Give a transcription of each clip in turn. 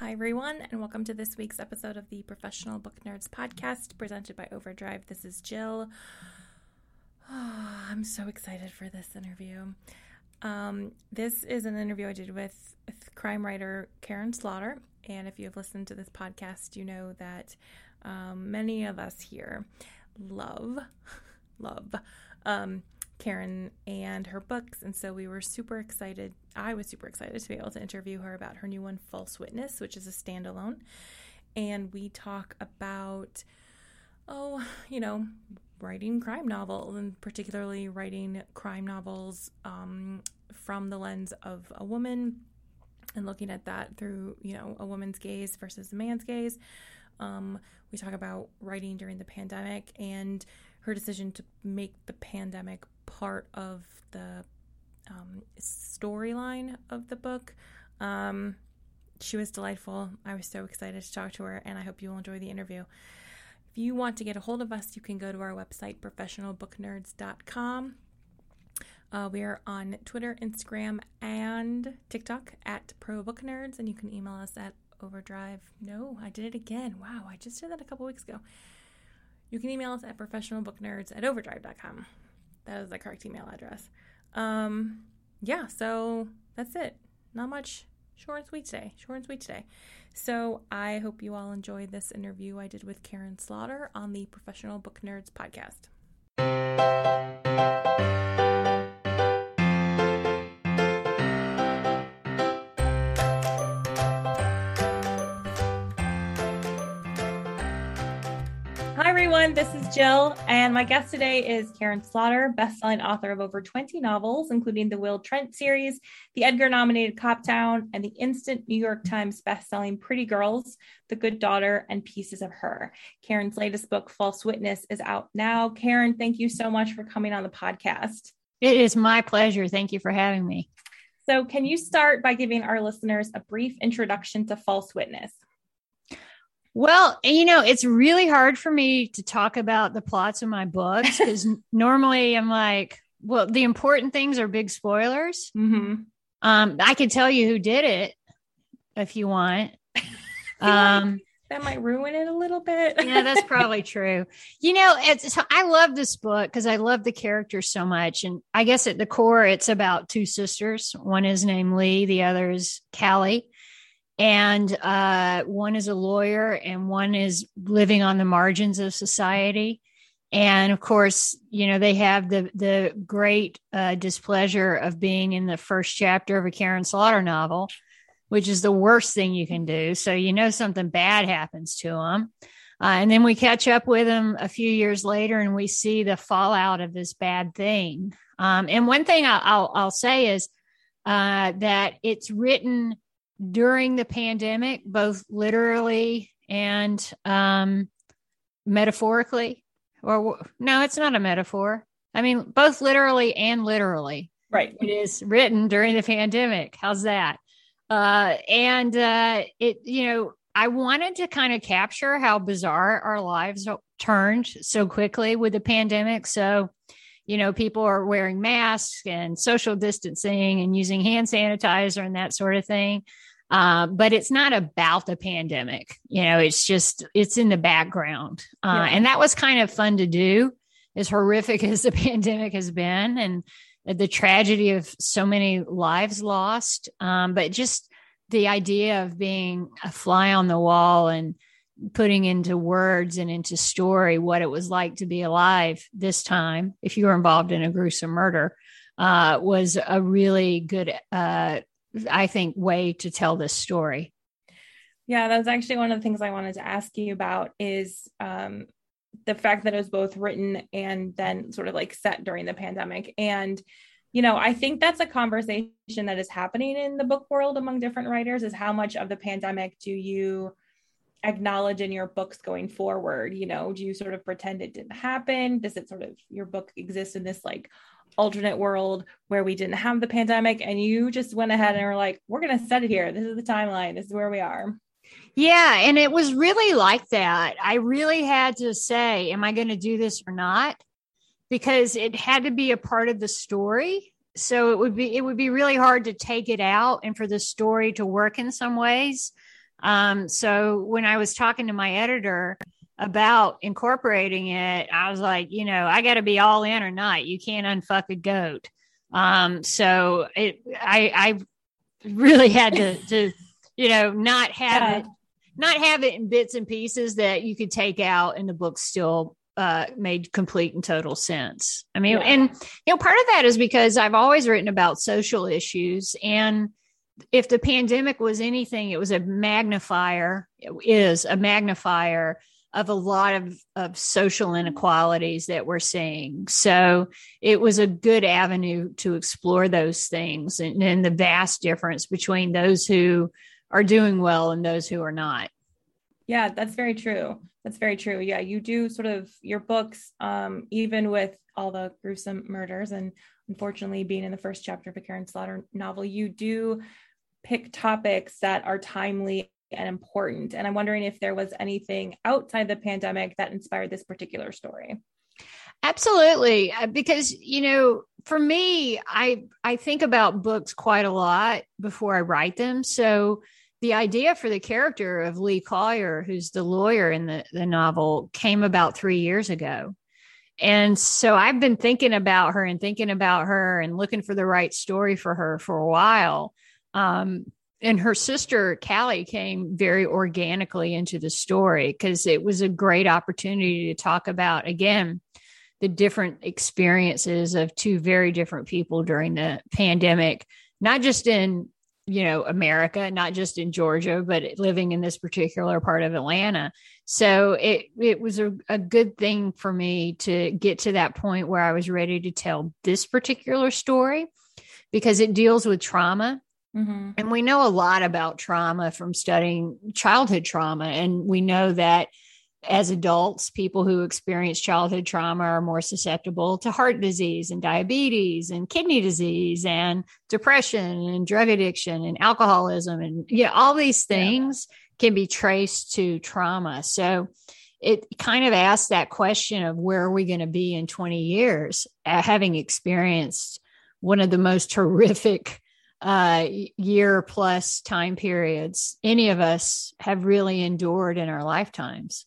Hi, everyone, and welcome to this week's episode of the Professional Book Nerds podcast presented by Overdrive. This is Jill. Oh, I'm so excited for this interview. Um, this is an interview I did with crime writer Karin Slaughter. And if you have listened to this podcast, you know that um, many of us here love, love um, Karin and her books. And so we were super excited. I was super excited to be able to interview her about her new one, False Witness, which is a standalone. And we talk about, oh, you know, writing crime novels and particularly writing crime novels um, from the lens of a woman and looking at that through, you know, a woman's gaze versus a man's gaze. Um, we talk about writing during the pandemic and her decision to make the pandemic part of the um, storyline of the book. Um, she was delightful. I was so excited to talk to her, and I hope you will enjoy the interview. If you want to get a hold of us, you can go to our website, professionalbooknerds.com. Uh, we are on Twitter, Instagram, and TikTok at Pro Book Nerds, and you can email us at overdrive. No, I did it again. Wow, I just did that a couple weeks ago. You can email us at professionalbooknerds at overdrive.com. That is the correct email address. Um, yeah, so that's it. Not much short and sweet today. Short and sweet today. So I hope you all enjoyed this interview I did with Karin Slaughter on the Professional Book Nerds podcast. Everyone. This is Jill, and my guest today is Karin Slaughter, best-selling author of over 20 novels, including the Will Trent series, the Edgar-nominated Cop Town, and the instant New York Times best-selling Pretty Girls, The Good Daughter, and Pieces of Her. Karin's latest book, False Witness, is out now. Karin, thank you so much for coming on the podcast. It is my pleasure. Thank you for having me. So, can you start by giving our listeners a brief introduction to False Witness? Well, you know, it's really hard for me to talk about the plots of my books because normally I'm like, well, the important things are big spoilers. Mm-hmm. Um, I can tell you who did it if you want. Um, that might ruin it a little bit. yeah, that's probably true. You know, it's so I love this book because I love the characters so much, and I guess at the core, it's about two sisters. One is named Leigh, the other is Callie and uh, one is a lawyer and one is living on the margins of society. And of course you know they have the the great uh, displeasure of being in the first chapter of a karin slaughter novel which is the worst thing you can do. So you know something bad happens to them uh, and then we catch up with them a few years later and we see the fallout of this bad thing. Um, and one thing I'll, I'll, I'll say is uh, that it's written during the pandemic, both literally and um, metaphorically. Or no, it's not a metaphor. I mean, both literally and literally. Right. It is written during the pandemic. How's that? Uh, and uh, it, you know, I wanted to kind of capture how bizarre our lives turned so quickly with the pandemic. So, you know, people are wearing masks and social distancing and using hand sanitizer and that sort of thing. Uh, but it's not about the pandemic. You know, it's just it's in the background, uh, yeah. and that was kind of fun to do. As horrific as the pandemic has been, and the tragedy of so many lives lost, um, but just the idea of being a fly on the wall and putting into words and into story what it was like to be alive this time, if you were involved in a gruesome murder, uh, was a really good uh, I think, way to tell this story. Yeah, that's actually one of the things I wanted to ask you about is um, the fact that it was both written and then sort of like set during the pandemic. And you know, I think that's a conversation that is happening in the book world among different writers is how much of the pandemic do you acknowledge in your books going forward? You know, do you sort of pretend it didn't happen? Does it sort of your book exist in this like alternate world where we didn't have the pandemic and you just went ahead and were like, we're going to set it here. This is the timeline. This is where we are. Yeah. And it was really like that. I really had to say, am I going to do this or not? Because it had to be a part of the story. So it would be it would be really hard to take it out and for the story to work in some ways. Um, so when I was talking to my editor about incorporating it, I was like, you know, I got to be all in or not. You can't unfuck a goat. Um, so it, I, I really had to, to, you know, not have it, not have it in bits and pieces that you could take out and the book still uh, made complete and total sense. I mean, yeah. and you know, part of that is because I've always written about social issues, and if the pandemic was anything, it was a magnifier. It is a magnifier of a lot of, of social inequalities that we're seeing. So it was a good avenue to explore those things and, and the vast difference between those who are doing well and those who are not. Yeah, that's very true. That's very true. Yeah, you do sort of your books, um, even with all the gruesome murders and unfortunately being in the first chapter of a Karin Slaughter novel, you do pick topics that are timely and important. And I'm wondering if there was anything outside the pandemic that inspired this particular story. Absolutely, uh, because you know, for me, I I think about books quite a lot before I write them. So the idea for the character of Leigh Collier, who's the lawyer in the, the novel, came about three years ago. And so I've been thinking about her and thinking about her and looking for the right story for her for a while. Um, and her sister Callie came very organically into the story because it was a great opportunity to talk about again the different experiences of two very different people during the pandemic, not just in you know America, not just in Georgia, but living in this particular part of Atlanta. So it it was a, a good thing for me to get to that point where I was ready to tell this particular story because it deals with trauma Mm-hmm. And we know a lot about trauma from studying childhood trauma. And we know that as adults, people who experience childhood trauma are more susceptible to heart disease and diabetes and kidney disease and depression and drug addiction and alcoholism. And yeah, all these things yeah. can be traced to trauma. So it kind of asks that question of where are we going to be in 20 years, uh, having experienced one of the most horrific uh, year plus time periods any of us have really endured in our lifetimes.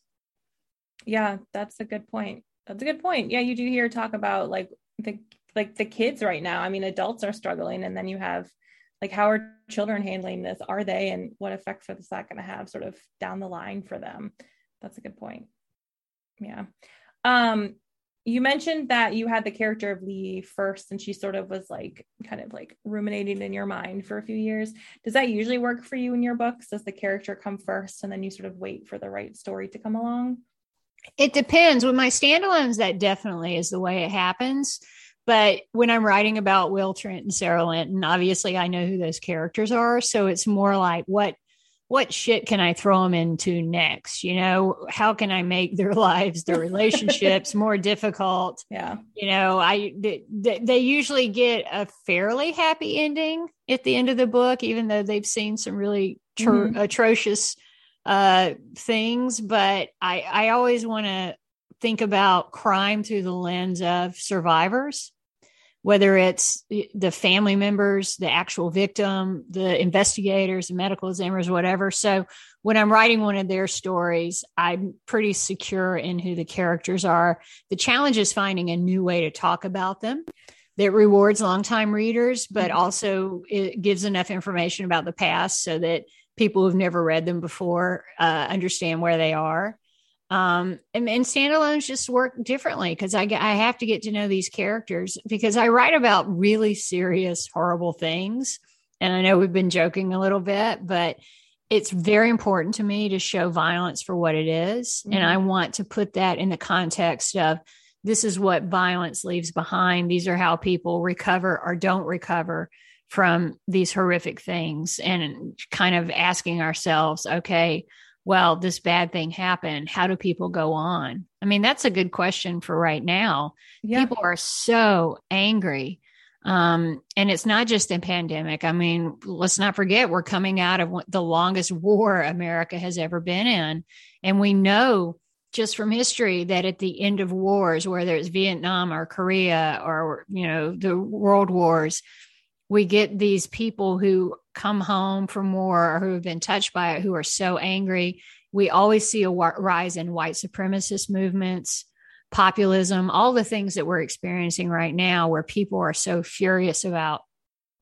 Yeah, that's a good point. That's a good point. Yeah, you do hear talk about like the like the kids right now. I mean, adults are struggling, and then you have like how are children handling this? Are they, and what effects is that going to have sort of down the line for them? That's a good point. Yeah. Um, you mentioned that you had the character of Leigh first, and she sort of was like kind of like ruminating in your mind for a few years. Does that usually work for you in your books? Does the character come first and then you sort of wait for the right story to come along? It depends. With my standalones, that definitely is the way it happens. But when I'm writing about Will Trent and Sara Linton, obviously I know who those characters are. So it's more like what what shit can I throw them into next? You know, how can I make their lives, their relationships more difficult? Yeah. You know, I they, they usually get a fairly happy ending at the end of the book, even though they've seen some really tr- mm-hmm. atrocious uh, things. But I I always want to think about crime through the lens of survivors whether it's the family members, the actual victim, the investigators, the medical examiners, whatever. So when I'm writing one of their stories, I'm pretty secure in who the characters are. The challenge is finding a new way to talk about them that rewards longtime readers, but mm-hmm. also it gives enough information about the past so that people who've never read them before uh, understand where they are. Um, and, and standalones just work differently because I, I have to get to know these characters because I write about really serious, horrible things. And I know we've been joking a little bit, but it's very important to me to show violence for what it is. Mm-hmm. And I want to put that in the context of this is what violence leaves behind. These are how people recover or don't recover from these horrific things and kind of asking ourselves, okay, well, this bad thing happened. How do people go on? I mean, that's a good question for right now. Yeah. People are so angry. Um, and it's not just the pandemic. I mean, let's not forget we're coming out of the longest war America has ever been in. And we know just from history that at the end of wars, whether it's Vietnam or Korea or, you know, the world wars, we get these people who come home from war or who have been touched by it who are so angry. We always see a rise in white supremacist movements, populism, all the things that we're experiencing right now, where people are so furious about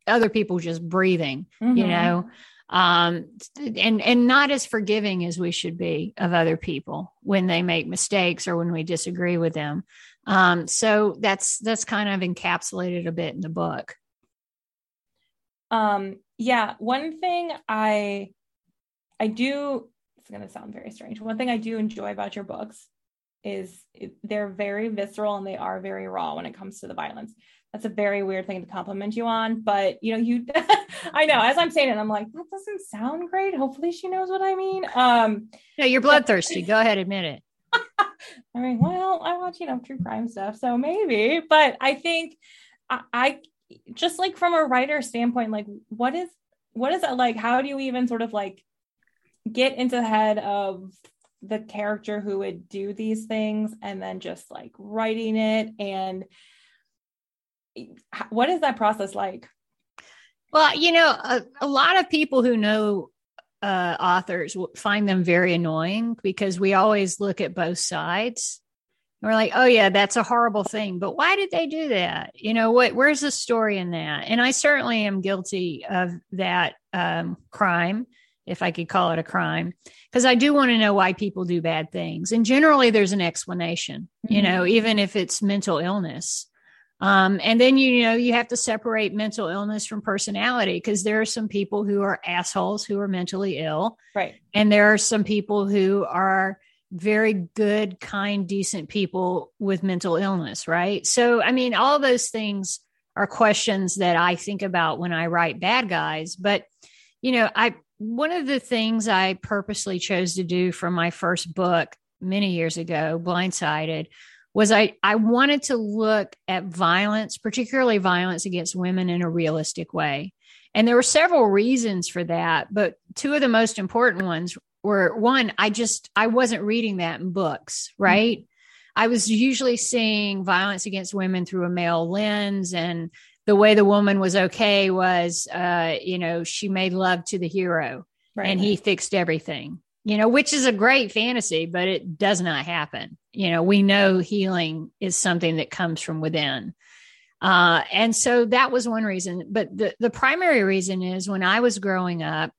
other people just breathing, mm-hmm. you know, um, and and not as forgiving as we should be of other people when they make mistakes or when we disagree with them. Um, so that's that's kind of encapsulated a bit in the book. Um, yeah, one thing I I do it's going to sound very strange. One thing I do enjoy about your books is they're very visceral and they are very raw when it comes to the violence. That's a very weird thing to compliment you on, but you know, you I know as I'm saying it, I'm like, that doesn't sound great. Hopefully she knows what I mean. Um No, you're bloodthirsty. Go ahead, admit it. I mean, well, I watch, you know, true crime stuff, so maybe, but I think I, I just like from a writer standpoint, like what is what is that like? How do you even sort of like get into the head of the character who would do these things and then just like writing it and what is that process like? Well, you know, a, a lot of people who know uh, authors find them very annoying because we always look at both sides we're like, oh yeah, that's a horrible thing. But why did they do that? You know, what where's the story in that? And I certainly am guilty of that um, crime, if I could call it a crime, because I do want to know why people do bad things. And generally there's an explanation, mm-hmm. you know, even if it's mental illness. Um, and then you know you have to separate mental illness from personality because there are some people who are assholes who are mentally ill, right? And there are some people who are very good, kind, decent people with mental illness, right? So, I mean, all those things are questions that I think about when I write bad guys. But, you know, I, one of the things I purposely chose to do for my first book many years ago, Blindsighted, was I, I wanted to look at violence, particularly violence against women in a realistic way. And there were several reasons for that, but two of the most important ones were one, I just I wasn't reading that in books, mm-hmm. right? Mm-hmm. I was usually seeing violence against women through a male lens and the way the woman was okay was uh, you know, she made love to the hero right. and he fixed everything. You know, which is a great fantasy, but it does not happen. You know, we know healing is something that comes from within. Uh, and so that was one reason. But the, the primary reason is when I was growing up,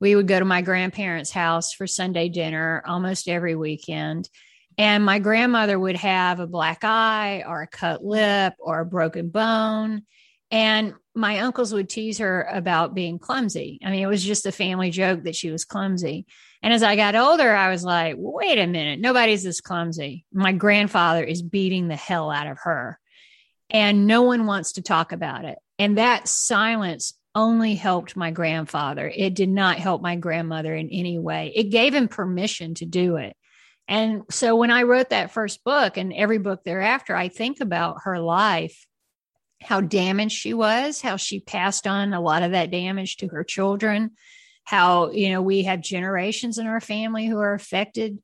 we would go to my grandparents' house for Sunday dinner almost every weekend. And my grandmother would have a black eye or a cut lip or a broken bone. And my uncles would tease her about being clumsy. I mean, it was just a family joke that she was clumsy. And as I got older, I was like, wait a minute, nobody's this clumsy. My grandfather is beating the hell out of her. And no one wants to talk about it. And that silence only helped my grandfather. It did not help my grandmother in any way. It gave him permission to do it. And so when I wrote that first book and every book thereafter, I think about her life, how damaged she was, how she passed on a lot of that damage to her children, how, you know, we have generations in our family who are affected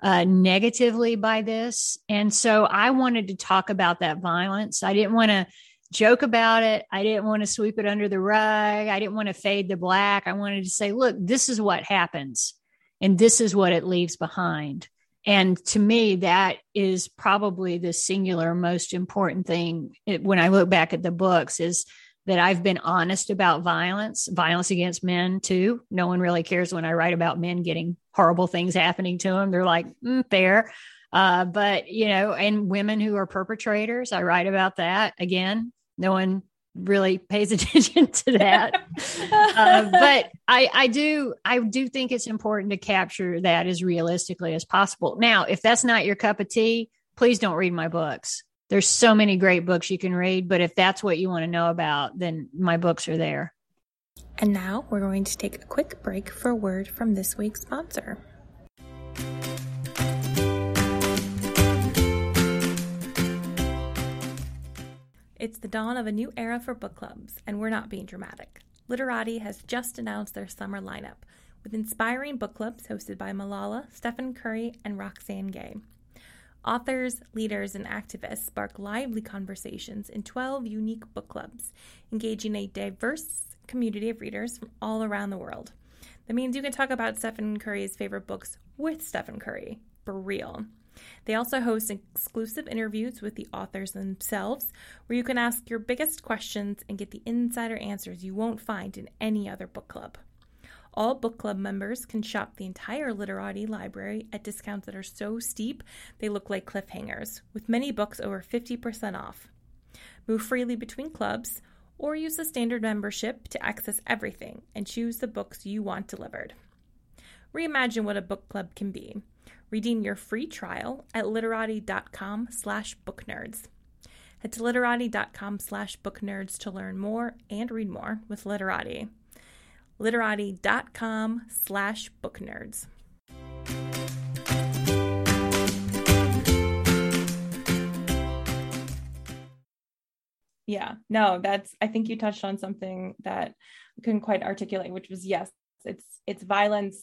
uh, negatively by this. And so I wanted to talk about that violence. I didn't want to joke about it. I didn't want to sweep it under the rug. I didn't want to fade the black. I wanted to say, look, this is what happens and this is what it leaves behind. And to me, that is probably the singular most important thing when I look back at the books is that I've been honest about violence, violence against men too. No one really cares when I write about men getting horrible things happening to them. They're like, mm, fair. Uh, but, you know, and women who are perpetrators, I write about that again no one really pays attention to that. uh, but I, I do, I do think it's important to capture that as realistically as possible. Now, if that's not your cup of tea, please don't read my books. There's so many great books you can read, but if that's what you want to know about, then my books are there. And now we're going to take a quick break for a word from this week's sponsor. It's the dawn of a new era for book clubs, and we're not being dramatic. Literati has just announced their summer lineup with inspiring book clubs hosted by Malala, Stephen Curry, and Roxane Gay. Authors, leaders, and activists spark lively conversations in 12 unique book clubs, engaging a diverse community of readers from all around the world. That means you can talk about Stephen Curry's favorite books with Stephen Curry, for real. They also host exclusive interviews with the authors themselves, where you can ask your biggest questions and get the insider answers you won't find in any other book club. All book club members can shop the entire Literati library at discounts that are so steep they look like cliffhangers, with many books over 50% off. Move freely between clubs, or use the standard membership to access everything and choose the books you want delivered. Reimagine what a book club can be. Redeem your free trial at literati.com slash booknerds. Head to literati.com slash booknerds to learn more and read more with Literati. literati.com slash booknerds. Yeah, no, that's I think you touched on something that I couldn't quite articulate, which was yes, it's it's violence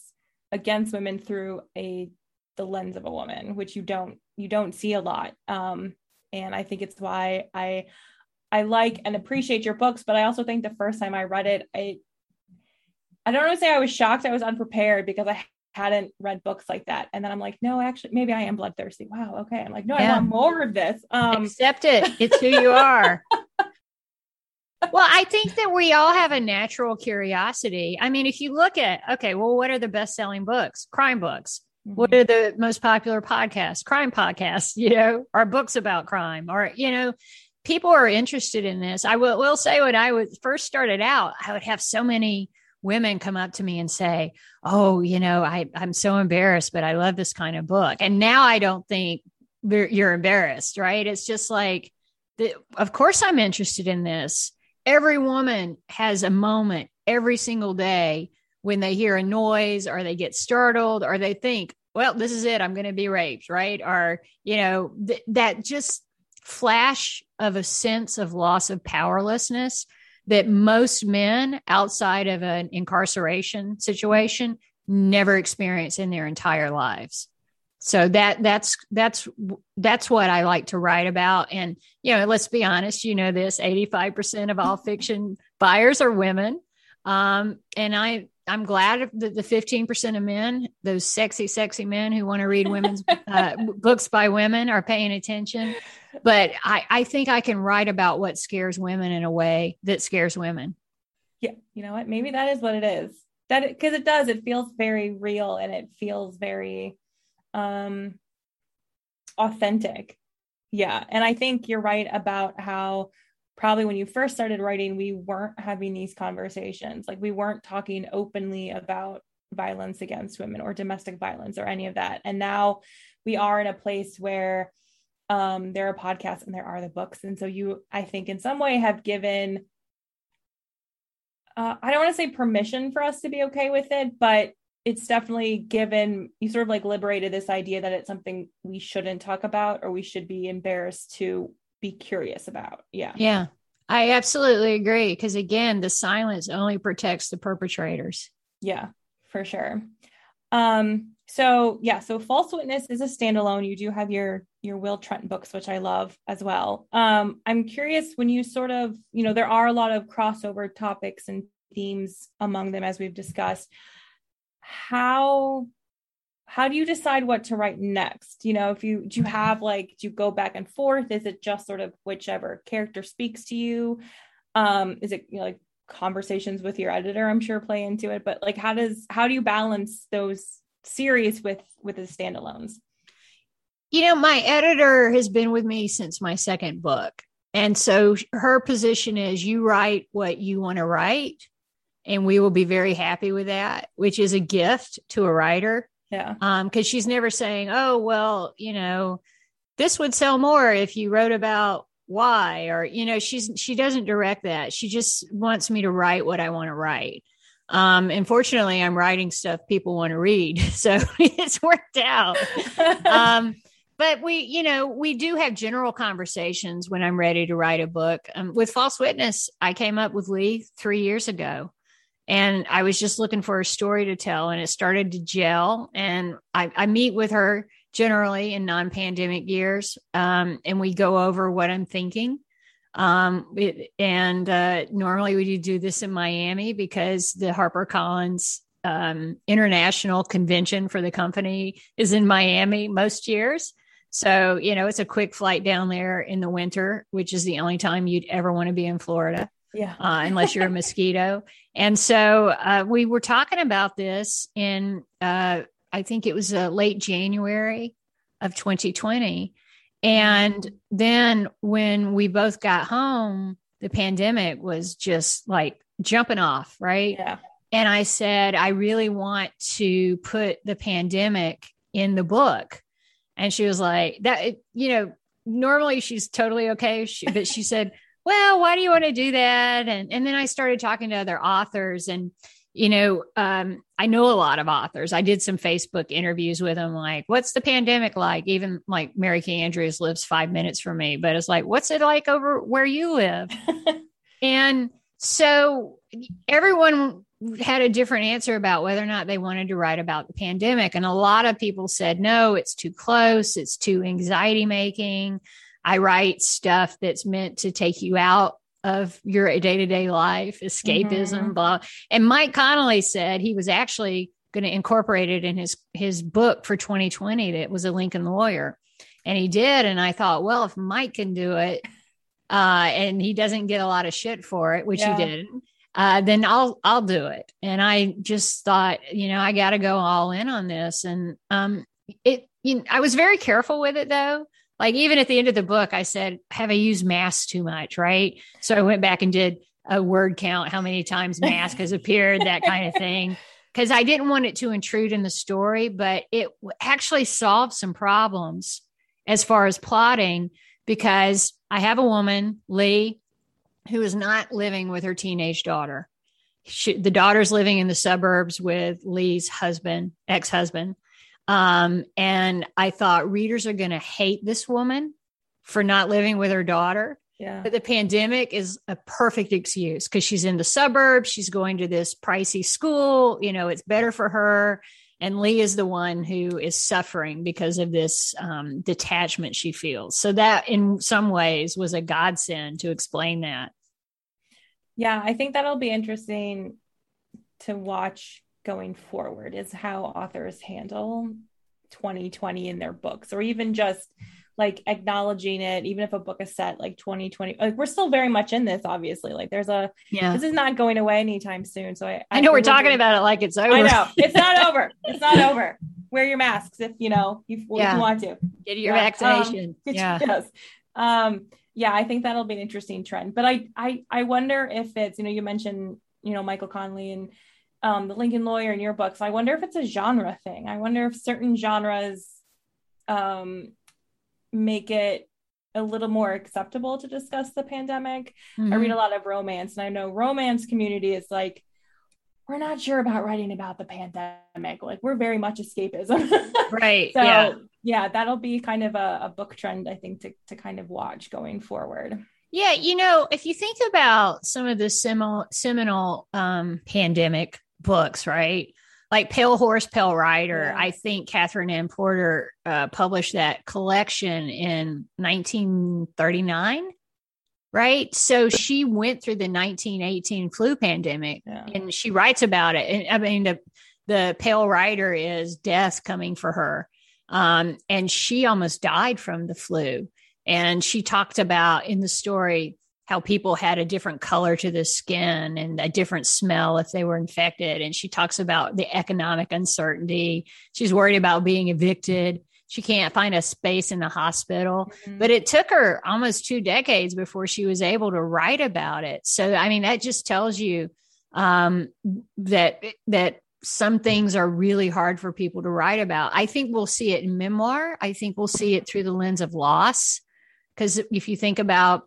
against women through a the lens of a woman, which you don't you don't see a lot. Um, and I think it's why I I like and appreciate your books, but I also think the first time I read it, I I don't want to say I was shocked, I was unprepared because I hadn't read books like that. And then I'm like, no, actually, maybe I am bloodthirsty. Wow, okay. I'm like, no, yeah. I want more of this. Um, Accept it. It's who you are. well, I think that we all have a natural curiosity. I mean, if you look at, okay, well, what are the best selling books? Crime books. Mm-hmm. What are the most popular podcasts? Crime podcasts, you know, or books about crime, or, you know, people are interested in this. I will, will say when I was first started out, I would have so many women come up to me and say, Oh, you know, I, I'm so embarrassed, but I love this kind of book. And now I don't think you're embarrassed, right? It's just like, of course I'm interested in this. Every woman has a moment every single day when they hear a noise or they get startled or they think, well, this is it. I'm going to be raped, right? Or, you know, th- that just flash of a sense of loss of powerlessness that most men outside of an incarceration situation never experience in their entire lives so that that's that's that's what i like to write about and you know let's be honest you know this 85% of all fiction buyers are women um, and i i'm glad that the 15% of men those sexy sexy men who want to read women's uh, books by women are paying attention but I, I think I can write about what scares women in a way that scares women. Yeah, you know what? Maybe that is what it is. That because it, it does. It feels very real and it feels very um authentic. Yeah, and I think you're right about how probably when you first started writing, we weren't having these conversations. Like we weren't talking openly about violence against women or domestic violence or any of that. And now we are in a place where um, there are podcasts and there are the books. And so you, I think, in some way have given, uh, I don't want to say permission for us to be okay with it, but it's definitely given, you sort of like liberated this idea that it's something we shouldn't talk about or we should be embarrassed to be curious about. Yeah. Yeah. I absolutely agree. Because again, the silence only protects the perpetrators. Yeah, for sure. Um, so yeah, so False Witness is a standalone. You do have your your Will Trent books, which I love as well. Um, I'm curious when you sort of, you know, there are a lot of crossover topics and themes among them, as we've discussed. How how do you decide what to write next? You know, if you do you have like do you go back and forth? Is it just sort of whichever character speaks to you? Um, is it you know, like conversations with your editor? I'm sure play into it, but like how does how do you balance those series with with the standalones? You know, my editor has been with me since my second book. And so her position is you write what you want to write, and we will be very happy with that, which is a gift to a writer. Yeah. Um, because she's never saying, Oh, well, you know, this would sell more if you wrote about why or you know she's she doesn't direct that. She just wants me to write what i want to write. Um unfortunately i'm writing stuff people want to read so it's worked out. Um but we you know we do have general conversations when i'm ready to write a book. Um, with false witness i came up with leigh three years ago and i was just looking for a story to tell and it started to gel. And i, I meet with her generally in non-pandemic years um, and we go over what i'm thinking. Um, it, and uh, normally we do this in miami because the harpercollins um, international convention for the company is in miami most years. So you know it's a quick flight down there in the winter which is the only time you'd ever want to be in florida yeah uh, unless you're a mosquito and so uh, we were talking about this in uh, I think it was uh, late January of 2020. And then when we both got home, the pandemic was just like jumping off, right? Yeah. And I said, I really want to put the pandemic in the book. And she was like, that, you know, normally she's totally okay. She, but she said, well, why do you want to do that? And, and then I started talking to other authors and, you know, um, I know a lot of authors. I did some Facebook interviews with them, like, what's the pandemic like? Even like Mary Kay Andrews lives five minutes from me, but it's like, what's it like over where you live? and so everyone had a different answer about whether or not they wanted to write about the pandemic. And a lot of people said, no, it's too close, it's too anxiety making. I write stuff that's meant to take you out of your day to day life, escapism, mm-hmm. blah. And Mike Connelly said he was actually going to incorporate it in his his book for 2020 that was a Lincoln lawyer, and he did. And I thought, well, if Mike can do it, uh, and he doesn't get a lot of shit for it, which yeah. he did. Uh, then I'll I'll do it. And I just thought, you know, I got to go all in on this. And um, it, you know, I was very careful with it though like even at the end of the book, I said, have I used mask too much? Right. So I went back and did a word count, how many times mask has appeared, that kind of thing. Because I didn't want it to intrude in the story, but it actually solved some problems as far as plotting because I have a woman, Leigh, who is not living with her teenage daughter. She, the daughter's living in the suburbs with Leigh's husband, ex husband. Um, and I thought readers are going to hate this woman for not living with her daughter. Yeah. But the pandemic is a perfect excuse because she's in the suburbs. She's going to this pricey school. You know, it's better for her. And Leigh is the one who is suffering because of this um, detachment she feels. So, that in some ways was a godsend to explain that. Yeah, I think that'll be interesting to watch going forward is how authors handle 2020 in their books or even just like acknowledging it even if a book is set like 2020 like we're still very much in this obviously. Like there's a yeah. this is not going away anytime soon so i i, I know we're talking about it like it's over i know. it's not over. It's not over. Wear your masks if you know you, yeah. if you want to. Get your yeah. vaccination um, yeah. yes. um yeah i think that'll be an interesting trend but i i i wonder if it's you know you mentioned you know michael connelly and um, the Lincoln Lawyer in your books. I wonder if it's a genre thing. I wonder if certain genres um, make it a little more acceptable to discuss the pandemic. Mm-hmm. I read a lot of romance, and I know romance community is like, we're not sure about writing about the pandemic. Like we're very much escapism. right. So yeah. yeah, that'll be kind of a, a book trend, I think, to to kind of watch going forward. Yeah, you know, if you think about some of the seminal, seminal um, pandemic books, right? Like Pale Horse, Pale Rider. Yeah. I think Katherine Anne Porter uh, published that collection in 1939, right? So she went through the 1918 flu pandemic yeah. and she writes about it. And I mean, the, the Pale Rider is death coming for her. Um, and she almost died from the flu. And she talked about in the story how people had a different color to the skin and a different smell if they were infected. And she talks about the economic uncertainty. She's worried about being evicted. She can't find a space in the hospital. Mm-hmm. But it took her almost two decades before she was able to write about it. So, I mean, that just tells you um, that that some things are really hard for people to write about. I think we'll see it in memoir. I think we'll see it through the lens of loss. Because if you think about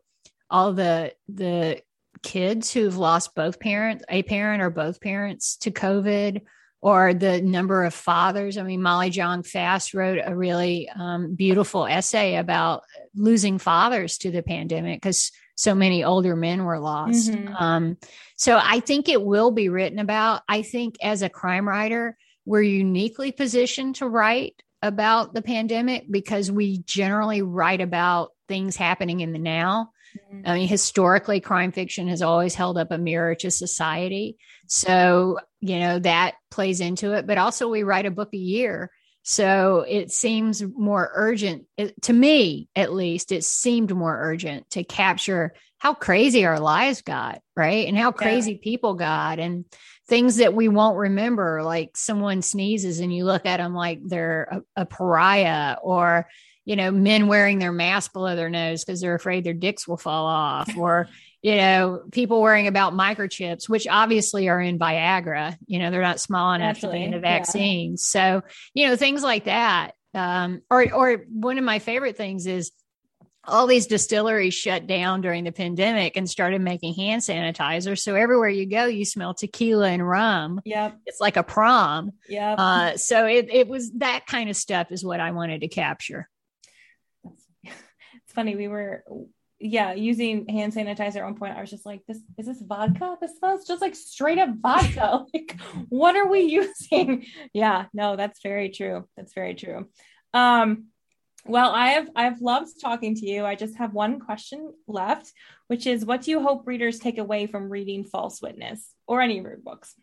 all the the kids who've lost both parents, a parent or both parents to COVID, or the number of fathers. I mean, Molly Jong-Fast wrote a really um, beautiful essay about losing fathers to the pandemic because so many older men were lost. Mm-hmm. Um, so I think it will be written about. I think as a crime writer, we're uniquely positioned to write about the pandemic because we generally write about things happening in the now. Mm-hmm. I mean, historically, crime fiction has always held up a mirror to society. So, you know, that plays into it. But also, we write a book a year. So it seems more urgent it, to me, at least, it seemed more urgent to capture how crazy our lives got, right? And how crazy yeah. people got and things that we won't remember, like someone sneezes and you look at them like they're a, a pariah or, you know, men wearing their mask below their nose because they're afraid their dicks will fall off or, you know, people worrying about microchips, which obviously are in Viagra. You know, they're not small enough to be in the vaccines. Yeah. So, you know, things like that. Um, or, or one of my favorite things is all these distilleries shut down during the pandemic and started making hand sanitizer. So everywhere you go, you smell tequila and rum. Yep. It's like a prom. Yeah. Uh, so it, it was that kind of stuff is what I wanted to capture. Funny. We were yeah, using hand sanitizer at one point, I was just like, "This is this vodka? This smells just like straight up vodka. like, what are we using?" Yeah, no, that's very true. That's very true. Um, well, I have I've loved talking to you. I just have one question left, which is, what do you hope readers take away from reading False Witness or any of your books?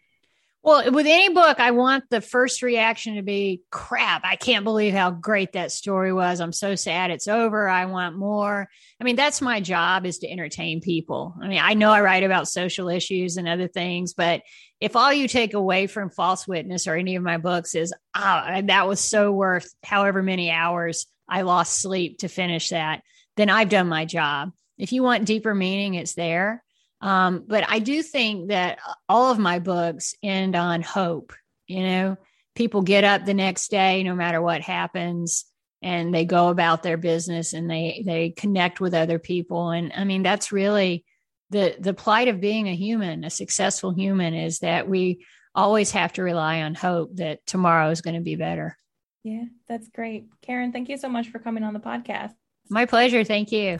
Well, with any book, I want the first reaction to be crap. I can't believe how great that story was. I'm so sad it's over. I want more. I mean, that's my job is to entertain people. I mean, I know I write about social issues and other things, but if all you take away from False Witness or any of my books is, oh, that was so worth however many hours I lost sleep to finish that, then I've done my job. If you want deeper meaning, it's there. Um, but I do think that all of my books end on hope. You know, people get up the next day, no matter what happens, and they go about their business and they they connect with other people. And I mean, that's really the the plight of being a human, a successful human, is that we always have to rely on hope that tomorrow is going to be better. Yeah, that's great. Karin, thank you so much for coming on the podcast. My pleasure. Thank you.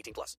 18 plus.